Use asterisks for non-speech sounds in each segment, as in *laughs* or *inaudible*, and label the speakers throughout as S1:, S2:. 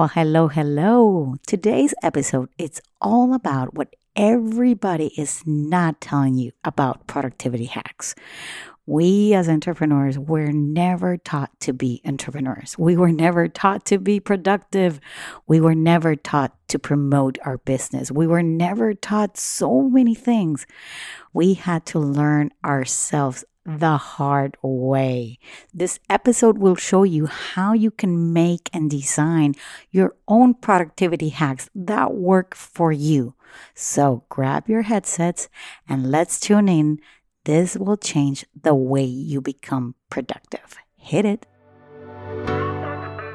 S1: Well, hello, hello. Today's episode it's all about what everybody is not telling you about productivity hacks. We as entrepreneurs were never taught to be entrepreneurs. We were never taught to be productive. We were never taught to promote our business. We were never taught so many things. We had to learn ourselves the hard way. This episode will show you how you can make and design your own productivity hacks that work for you. So grab your headsets and let's tune in. This will change the way you become productive. Hit it.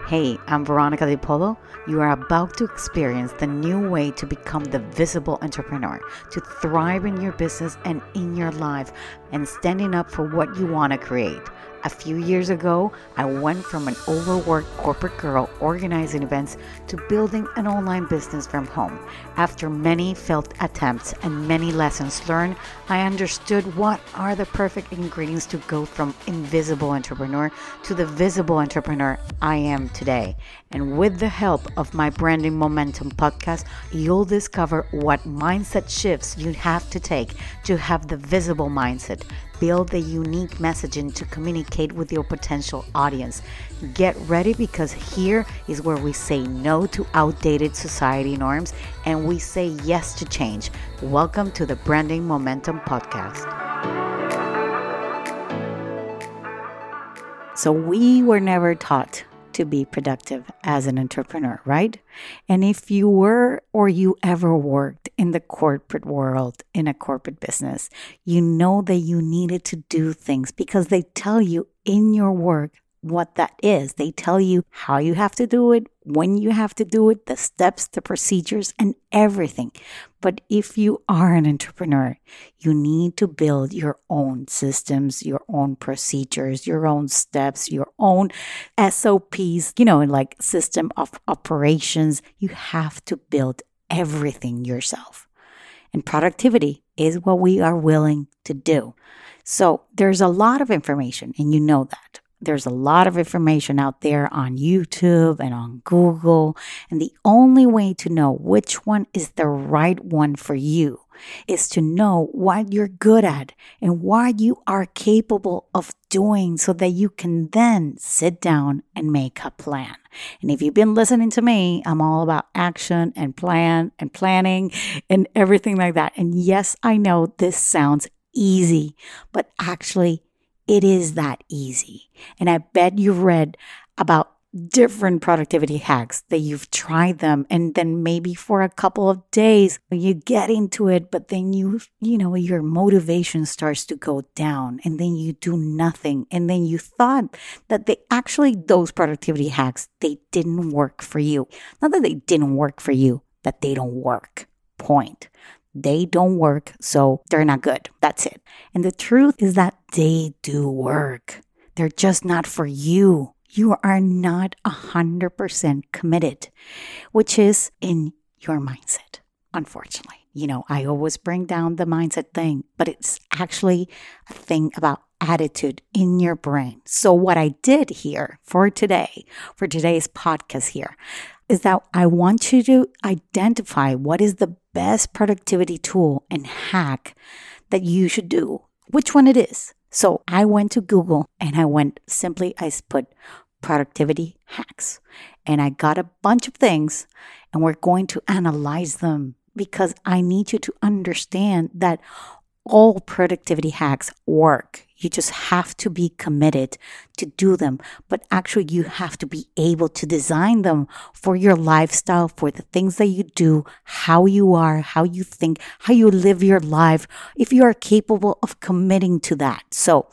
S1: Hey, I'm Veronica De Polo. You are about to experience the new way to become the visible entrepreneur, to thrive in your business and in your life, and standing up for what you want to create. A few years ago, I went from an overworked corporate girl organizing events to building an online business from home. After many failed attempts and many lessons learned, I understood what are the perfect ingredients to go from invisible entrepreneur to the visible entrepreneur I am today. And with the help of my Branding Momentum podcast, you'll discover what mindset shifts you have to take to have the visible mindset build the unique messaging to communicate with your potential audience. Get ready because here is where we say no to outdated society norms and we say yes to change. Welcome to the Branding Momentum Podcast. So, we were never taught to be productive as an entrepreneur, right? And if you were or you ever worked in the corporate world, in a corporate business, you know that you needed to do things because they tell you in your work what that is. They tell you how you have to do it, when you have to do it, the steps, the procedures, and everything. But if you are an entrepreneur, you need to build your own systems, your own procedures, your own steps, your own SOPs, you know, like system of operations. You have to build everything yourself. And productivity is what we are willing to do. So there's a lot of information, and you know that. There's a lot of information out there on YouTube and on Google. And the only way to know which one is the right one for you is to know what you're good at and what you are capable of doing so that you can then sit down and make a plan. And if you've been listening to me, I'm all about action and plan and planning and everything like that. And yes, I know this sounds easy, but actually it is that easy. And I bet you've read about different productivity hacks that you've tried them and then maybe for a couple of days you get into it but then you you know your motivation starts to go down and then you do nothing and then you thought that they actually those productivity hacks they didn't work for you not that they didn't work for you that they don't work point they don't work, so they're not good. That's it. And the truth is that they do work. They're just not for you. You are not 100% committed, which is in your mindset, unfortunately. You know, I always bring down the mindset thing, but it's actually a thing about attitude in your brain. So, what I did here for today, for today's podcast here, is that I want you to identify what is the best productivity tool and hack that you should do, which one it is. So I went to Google and I went simply, I put productivity hacks and I got a bunch of things and we're going to analyze them because I need you to understand that all productivity hacks work. You just have to be committed to do them. But actually, you have to be able to design them for your lifestyle, for the things that you do, how you are, how you think, how you live your life, if you are capable of committing to that. So,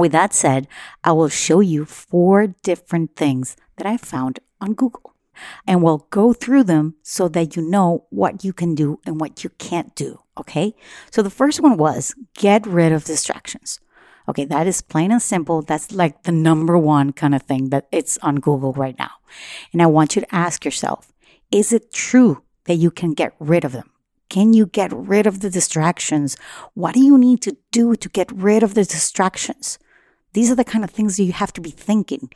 S1: with that said, I will show you four different things that I found on Google and we'll go through them so that you know what you can do and what you can't do. Okay. So the first one was get rid of distractions. Okay. That is plain and simple. That's like the number one kind of thing that it's on Google right now. And I want you to ask yourself, is it true that you can get rid of them? Can you get rid of the distractions? What do you need to do to get rid of the distractions? These are the kind of things you have to be thinking.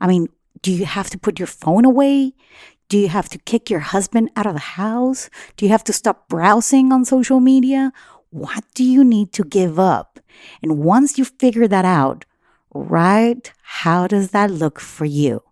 S1: I mean, do you have to put your phone away? Do you have to kick your husband out of the house? Do you have to stop browsing on social media? What do you need to give up? And once you figure that out, write how does that look for you?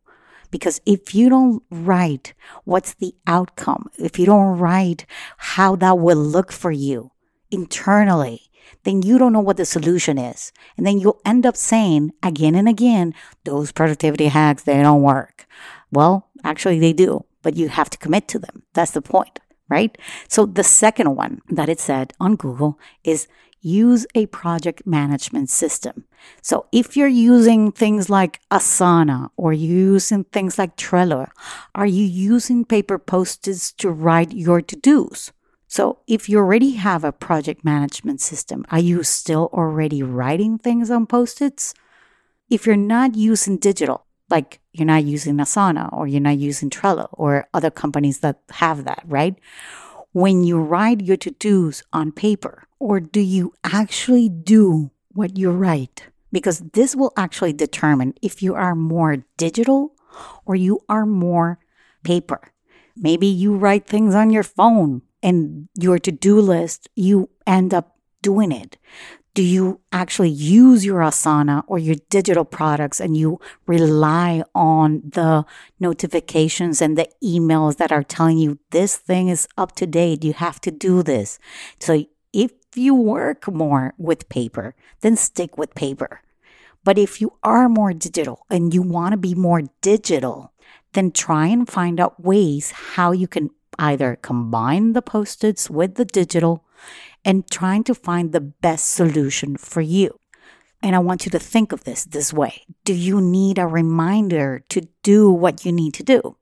S1: Because if you don't write what's the outcome, if you don't write how that will look for you internally, then you don't know what the solution is. And then you'll end up saying again and again, those productivity hacks, they don't work. Well, actually, they do, but you have to commit to them. That's the point, right? So the second one that it said on Google is use a project management system. So if you're using things like Asana or you're using things like Trello, are you using paper post-its to write your to-dos? So if you already have a project management system, are you still already writing things on post-its? If you're not using digital, like you're not using Asana or you're not using Trello or other companies that have that, right? When you write your to-dos on paper, or do you actually do what you write? Because this will actually determine if you are more digital or you are more paper. Maybe you write things on your phone and your to do list, you end up doing it. Do you actually use your Asana or your digital products and you rely on the notifications and the emails that are telling you this thing is up to date? You have to do this. So if you work more with paper, then stick with paper. But if you are more digital and you want to be more digital, then try and find out ways how you can either combine the post its with the digital and trying to find the best solution for you. And I want you to think of this this way Do you need a reminder to do what you need to do?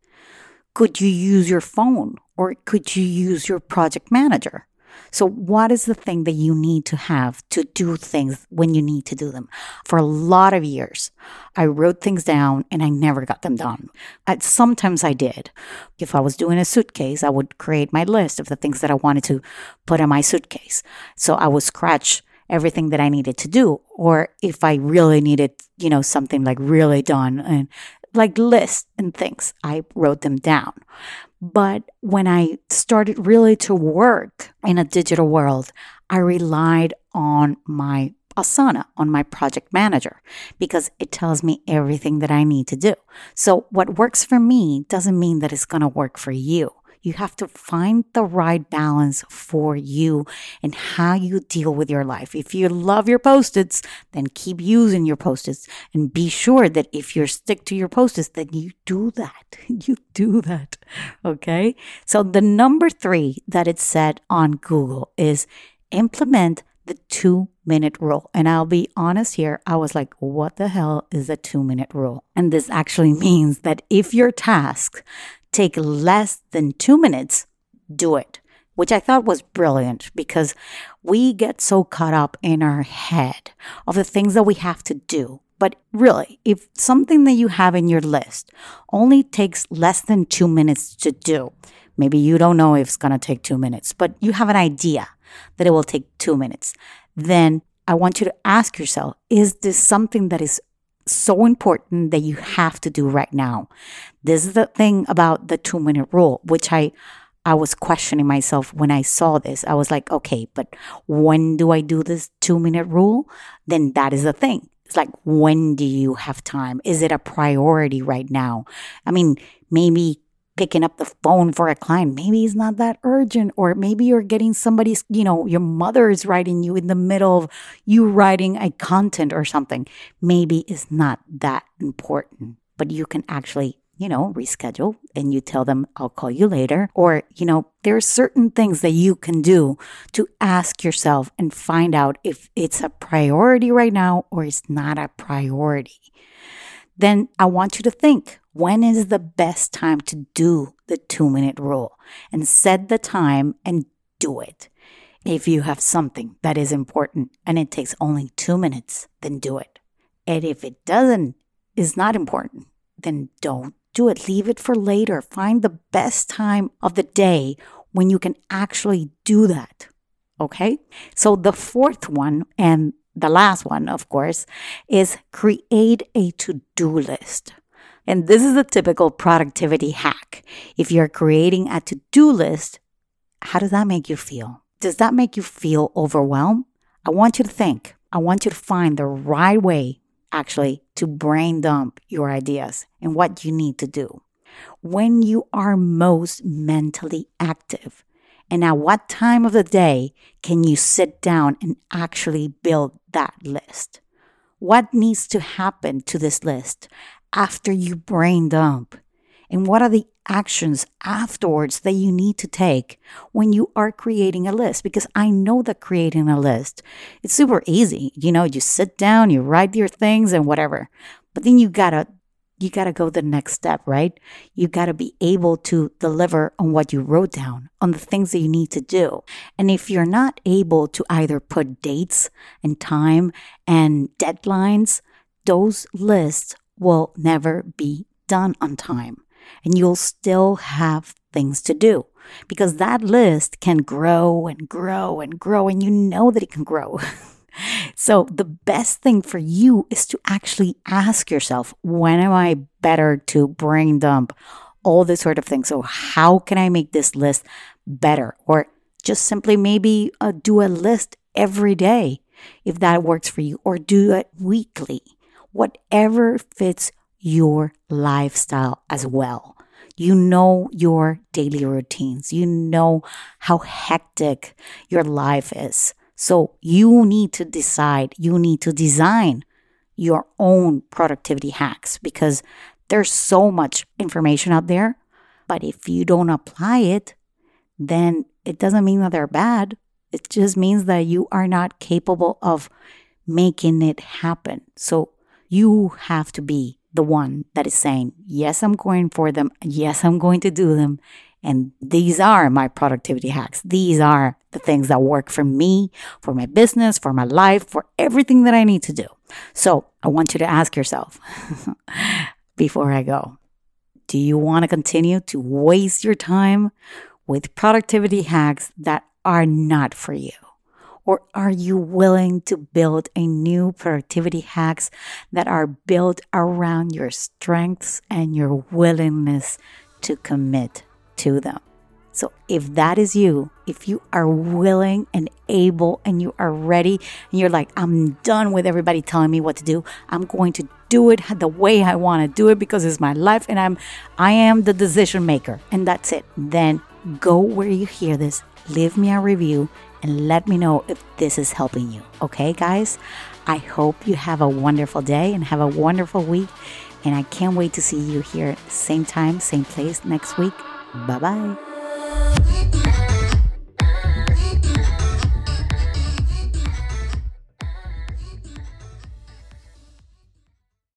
S1: Could you use your phone or could you use your project manager? So, what is the thing that you need to have to do things when you need to do them? For a lot of years, I wrote things down and I never got them done. I, sometimes I did. If I was doing a suitcase, I would create my list of the things that I wanted to put in my suitcase. So, I would scratch everything that I needed to do. Or if I really needed, you know, something like really done and like lists and things, I wrote them down. But when I started really to work in a digital world, I relied on my Asana, on my project manager, because it tells me everything that I need to do. So, what works for me doesn't mean that it's going to work for you. You have to find the right balance for you and how you deal with your life. If you love your post its, then keep using your post its and be sure that if you stick to your post its, then you do that. *laughs* You do that. Okay. So the number three that it said on Google is implement the two minute rule. And I'll be honest here, I was like, what the hell is a two minute rule? And this actually *laughs* means that if your task take less than two minutes, do it, which I thought was brilliant because we get so caught up in our head of the things that we have to do. But really, if something that you have in your list only takes less than two minutes to do, maybe you don't know if it's going to take two minutes, but you have an idea that it will take two minutes, then I want you to ask yourself is this something that is so important that you have to do right now. This is the thing about the two minute rule, which I I was questioning myself when I saw this. I was like, okay, but when do I do this two minute rule? Then that is the thing. It's like, when do you have time? Is it a priority right now? I mean, maybe picking up the phone for a client. Maybe it's not that urgent, or maybe you're getting somebody's, you know, your mother is writing you in the middle of you writing a content or something. Maybe it's not that important, but you can actually you know, reschedule and you tell them, I'll call you later. Or, you know, there are certain things that you can do to ask yourself and find out if it's a priority right now or it's not a priority. Then I want you to think when is the best time to do the two minute rule and set the time and do it. If you have something that is important and it takes only two minutes, then do it. And if it doesn't, is not important, then don't do it. Leave it for later. Find the best time of the day when you can actually do that. Okay. So the fourth one and the last one, of course, is create a to do list. And this is a typical productivity hack. If you're creating a to do list, how does that make you feel? Does that make you feel overwhelmed? I want you to think. I want you to find the right way, actually, to brain dump your ideas and what you need to do. When you are most mentally active, and at what time of the day can you sit down and actually build that list? What needs to happen to this list after you brain dump? And what are the actions afterwards that you need to take when you are creating a list? Because I know that creating a list, it's super easy. You know, you sit down, you write your things and whatever. But then you gotta you got to go the next step, right? You got to be able to deliver on what you wrote down, on the things that you need to do. And if you're not able to either put dates and time and deadlines, those lists will never be done on time. And you'll still have things to do because that list can grow and grow and grow, and you know that it can grow. *laughs* So, the best thing for you is to actually ask yourself, when am I better to brain dump all this sort of thing? So, how can I make this list better? Or just simply maybe uh, do a list every day if that works for you, or do it weekly, whatever fits your lifestyle as well. You know your daily routines. You know how hectic your life is. So you need to decide, you need to design your own productivity hacks because there's so much information out there. But if you don't apply it, then it doesn't mean that they're bad. It just means that you are not capable of making it happen. So you have to be the one that is saying, Yes, I'm going for them. Yes, I'm going to do them. And these are my productivity hacks. These are the things that work for me, for my business, for my life, for everything that I need to do. So I want you to ask yourself *laughs* before I go do you want to continue to waste your time with productivity hacks that are not for you? Or are you willing to build a new productivity hacks that are built around your strengths and your willingness to commit to them. So, if that is you, if you are willing and able and you are ready and you're like, I'm done with everybody telling me what to do, I'm going to do it the way I want to do it because it's my life and I'm I am the decision maker and that's it. Then go where you hear this, leave me a review and let me know if this is helping you. Okay, guys? I hope you have a wonderful day and have a wonderful week. And I can't wait to see you here, same time, same place next week. Bye bye.